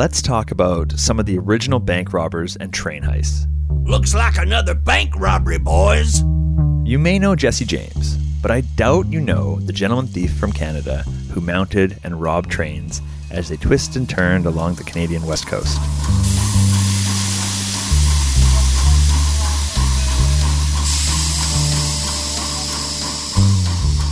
let's talk about some of the original bank robbers and train heists. Looks like another bank robbery, boys. You may know Jesse James, but I doubt you know the gentleman thief from Canada who mounted and robbed trains as they twisted and turned along the Canadian west coast.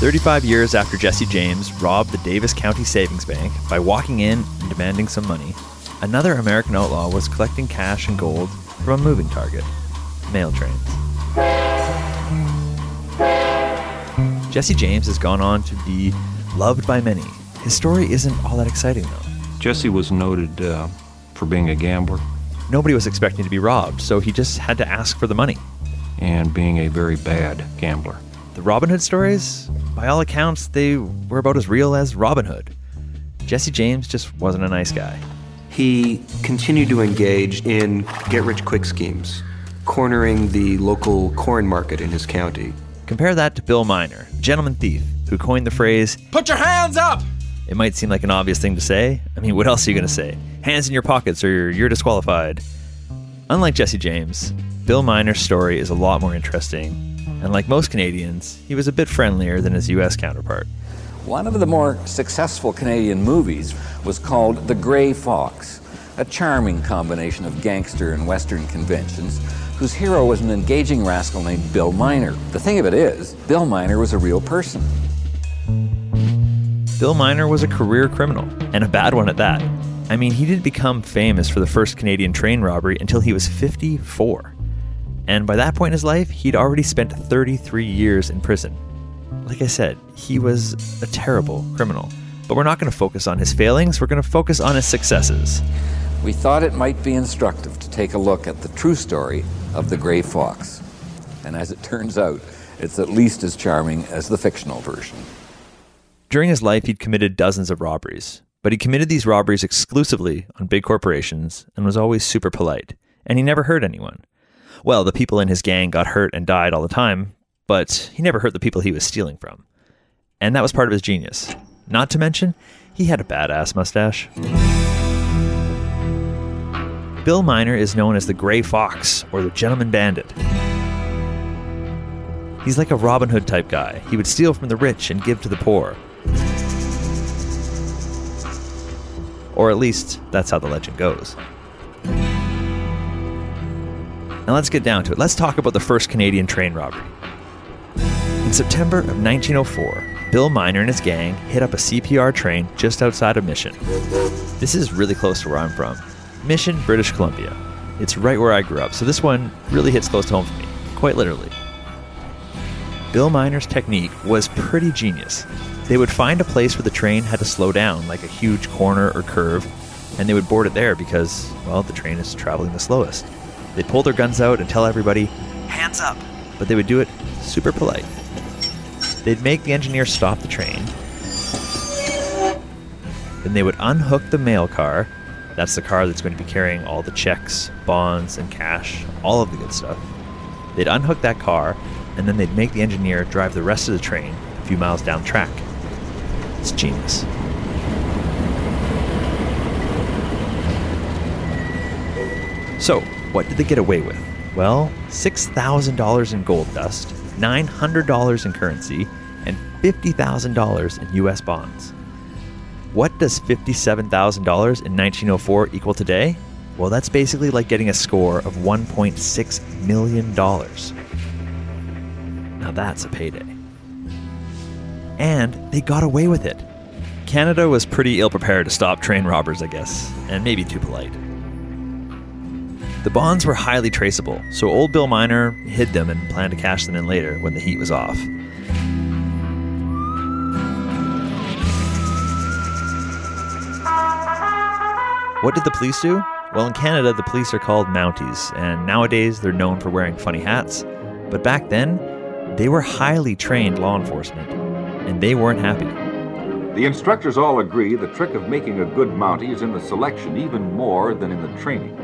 35 years after Jesse James robbed the Daviess County Savings Bank by walking in and demanding some money, another American outlaw was collecting cash and gold from a moving target mail trains. Jesse James has gone on to be loved by many. His story isn't all that exciting, though. Jesse was noted uh, for being a gambler Nobody was expecting to be robbed, so he just had to ask for the money. and being a very bad gambler. The Robin Hood stories, by all accounts, they were about as real as Robin Hood. Jesse James just wasn't a nice guy. He continued to engage in get rich quick schemes, cornering the local corn market in his county. Compare that to Bill Miner, gentleman thief, who coined the phrase, Put your hands up! it might seem like an obvious thing to say. I mean, what else are you going to say? Hands in your pockets or you're, you're disqualified. Unlike Jesse James, Bill Miner's story is a lot more interesting, and like most Canadians, he was a bit friendlier than his US counterpart. One of the more successful Canadian movies was called The Grey Fox, a charming combination of gangster and Western conventions, whose hero was an engaging rascal named Bill Miner. The thing of it is, Bill Miner was a real person. Bill Miner was a career criminal, and a bad one at that. I mean, he didn't become famous for the first Canadian train robbery until he was 54. And by that point in his life, he'd already spent 33 years in prison. Like I said, he was a terrible criminal. But we're not going to focus on his failings, we're going to focus on his successes. We thought it might be instructive to take a look at the true story of the Grey Fox. And as it turns out, it's at least as charming as the fictional version. During his life, he'd committed dozens of robberies, but he committed these robberies exclusively on big corporations and was always super polite, and he never hurt anyone. Well, the people in his gang got hurt and died all the time, but he never hurt the people he was stealing from. And that was part of his genius. Not to mention, he had a badass mustache. Bill Miner is known as the Gray Fox or the Gentleman Bandit. He's like a Robin Hood type guy. He would steal from the rich and give to the poor. Or at least, that's how the legend goes. Now let's get down to it. Let's talk about the first Canadian train robbery. In September of 1904, Bill Miner and his gang hit up a CPR train just outside of Mission. This is really close to where I'm from. Mission, British Columbia. It's right where I grew up, so this one really hits close to home for me, quite literally. Bill Miner's technique was pretty genius. They would find a place where the train had to slow down, like a huge corner or curve, and they would board it there because, well, the train is traveling the slowest. They'd pull their guns out and tell everybody, hands up, but they would do it super polite. They'd make the engineer stop the train. Then they would unhook the mail car. That's the car that's going to be carrying all the checks, bonds, and cash, all of the good stuff. They'd unhook that car, and then they'd make the engineer drive the rest of the train a few miles down track. It's genius. So, what did they get away with? Well, $6,000 in gold dust, $900 in currency, and $50,000 in US bonds. What does $57,000 in 1904 equal today? Well, that's basically like getting a score of $1.6 million. Now that's a payday. And they got away with it. Canada was pretty ill prepared to stop train robbers, I guess, and maybe too polite. The bonds were highly traceable, so old Bill Miner hid them and planned to cash them in later when the heat was off. What did the police do? Well, in Canada, the police are called Mounties, and nowadays they're known for wearing funny hats. But back then, they were highly trained law enforcement, and they weren't happy. The instructors all agree the trick of making a good Mountie is in the selection even more than in the training.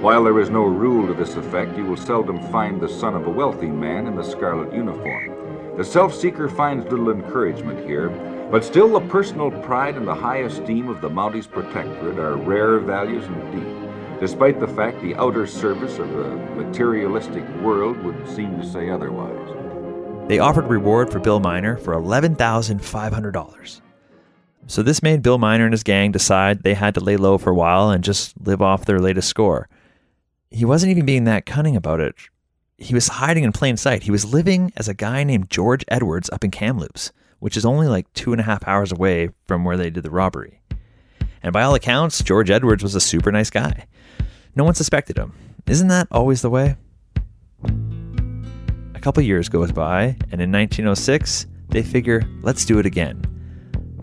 While there is no rule to this effect, you will seldom find the son of a wealthy man in the scarlet uniform. The self seeker finds little encouragement here, but still the personal pride and the high esteem of the Mounties Protectorate are rare values indeed, despite the fact the outer service of the materialistic world would seem to say otherwise. They offered reward for Bill Miner for $11,500. So this made Bill Miner and his gang decide they had to lay low for a while and just live off their latest score. He wasn't even being that cunning about it. He was hiding in plain sight. He was living as a guy named George Edwards up in Kamloops, which is only like two and a half hours away from where they did the robbery. And by all accounts, George Edwards was a super nice guy. No one suspected him. Isn't that always the way? A couple years goes by, and in 1906, they figure, let's do it again.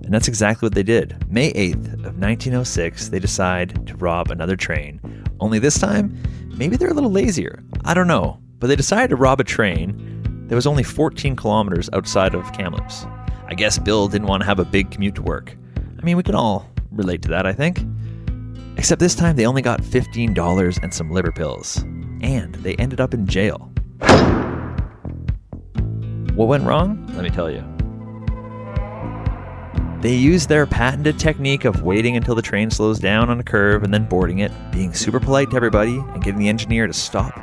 And that's exactly what they did. May 8th of 1906, they decide to rob another train. Only this time, maybe they're a little lazier. I don't know. But they decided to rob a train that was only 14 kilometers outside of Kamloops. I guess Bill didn't want to have a big commute to work. I mean, we can all relate to that, I think. Except this time they only got $15 and some liver pills. And they ended up in jail. What went wrong? Let me tell you. They used their patented technique of waiting until the train slows down on a curve and then boarding it, being super polite to everybody, and getting the engineer to stop,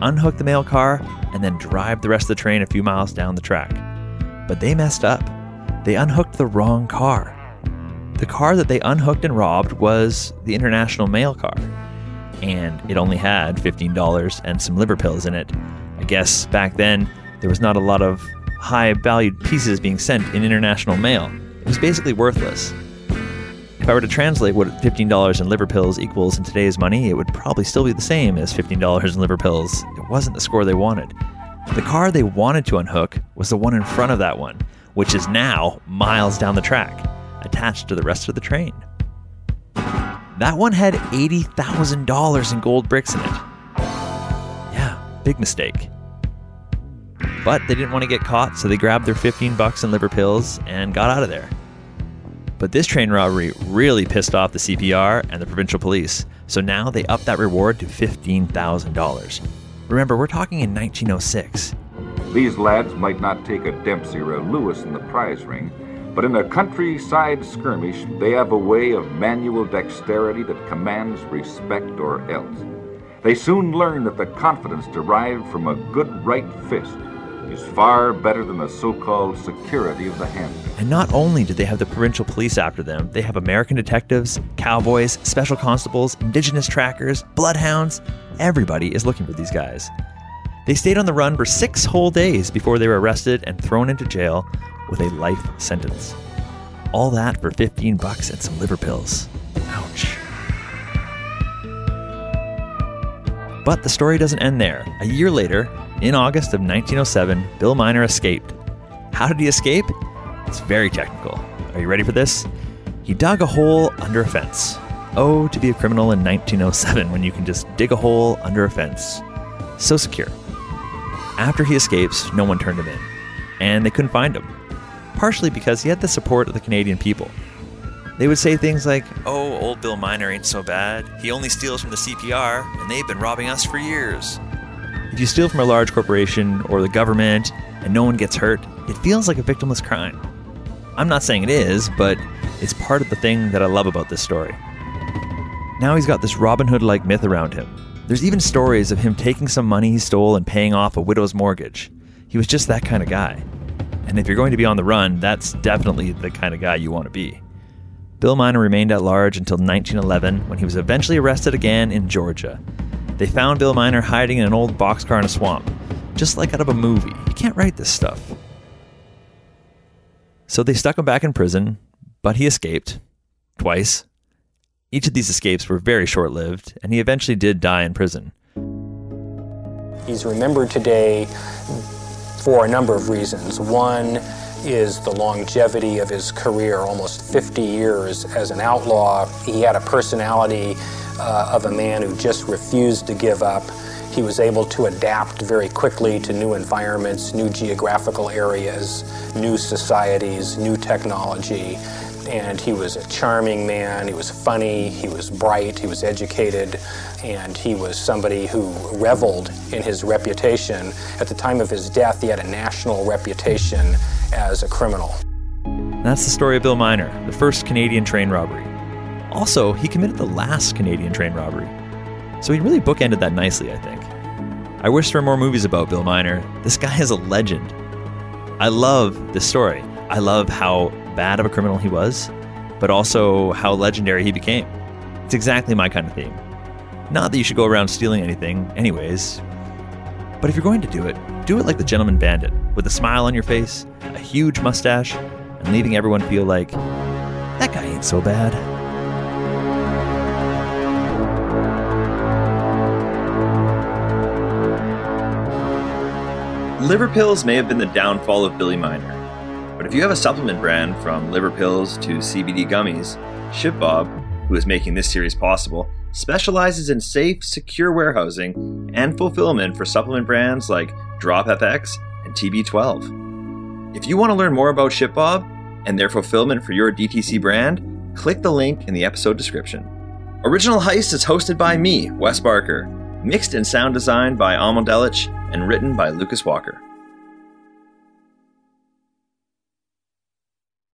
unhook the mail car, and then drive the rest of the train a few miles down the track. But they messed up. They unhooked the wrong car. The car that they unhooked and robbed was the International Mail car, and it only had $15 and some liver pills in it. I guess back then there was not a lot of high valued pieces being sent in international mail. It was basically worthless. If I were to translate what $15 in liver pills equals in today's money, it would probably still be the same as $15 in liver pills. It wasn't the score they wanted. The car they wanted to unhook was the one in front of that one, which is now miles down the track, attached to the rest of the train. That one had $80,000 in gold bricks in it. Yeah, big mistake. But they didn't want to get caught, so they grabbed their 15 bucks in liver pills and got out of there. But this train robbery really pissed off the CPR and the provincial police, so now they upped that reward to $15,000. Remember, we're talking in 1906. These lads might not take a Dempsey or a Lewis in the prize ring, but in a countryside skirmish, they have a way of manual dexterity that commands respect or else. They soon learn that the confidence derived from a good right fist is far better than the so called security of the hand. And not only do they have the provincial police after them, they have American detectives, cowboys, special constables, indigenous trackers, bloodhounds. Everybody is looking for these guys. They stayed on the run for six whole days before they were arrested and thrown into jail with a life sentence. All that for 15 bucks and some liver pills. Ouch. But the story doesn't end there. A year later, in August of 1907, Bill Miner escaped. How did he escape? It's very technical. Are you ready for this? He dug a hole under a fence. Oh, to be a criminal in 1907 when you can just dig a hole under a fence. So secure. After he escapes, no one turned him in, and they couldn't find him. Partially because he had the support of the Canadian people. They would say things like, Oh, old Bill Miner ain't so bad. He only steals from the CPR, and they've been robbing us for years. If you steal from a large corporation or the government and no one gets hurt, it feels like a victimless crime. I'm not saying it is, but it's part of the thing that I love about this story. Now he's got this Robin Hood like myth around him. There's even stories of him taking some money he stole and paying off a widow's mortgage. He was just that kind of guy. And if you're going to be on the run, that's definitely the kind of guy you want to be. Bill Miner remained at large until 1911 when he was eventually arrested again in Georgia they found Bill Miner hiding in an old boxcar in a swamp, just like out of a movie. You can't write this stuff. So they stuck him back in prison, but he escaped twice. Each of these escapes were very short lived, and he eventually did die in prison. He's remembered today for a number of reasons. One is the longevity of his career, almost 50 years as an outlaw. He had a personality uh, of a man who just refused to give up. He was able to adapt very quickly to new environments, new geographical areas, new societies, new technology. And he was a charming man. He was funny, he was bright, he was educated, and he was somebody who reveled in his reputation. At the time of his death, he had a national reputation as a criminal. That's the story of Bill Miner, the first Canadian train robbery. Also, he committed the last Canadian train robbery. So he really bookended that nicely, I think. I wish there were more movies about Bill Miner. This guy is a legend. I love this story. I love how bad of a criminal he was, but also how legendary he became. It's exactly my kind of theme. Not that you should go around stealing anything, anyways, but if you're going to do it, do it like the gentleman bandit, with a smile on your face, a huge mustache, and leaving everyone feel like, that guy ain't so bad. Liver pills may have been the downfall of Billy Miner, if you have a supplement brand from liver pills to CBD gummies, ShipBob, who is making this series possible, specializes in safe, secure warehousing and fulfillment for supplement brands like DropFX and TB12. If you want to learn more about ShipBob and their fulfillment for your DTC brand, click the link in the episode description. Original Heist is hosted by me, Wes Barker, mixed and sound designed by Amal Delich, and written by Lucas Walker.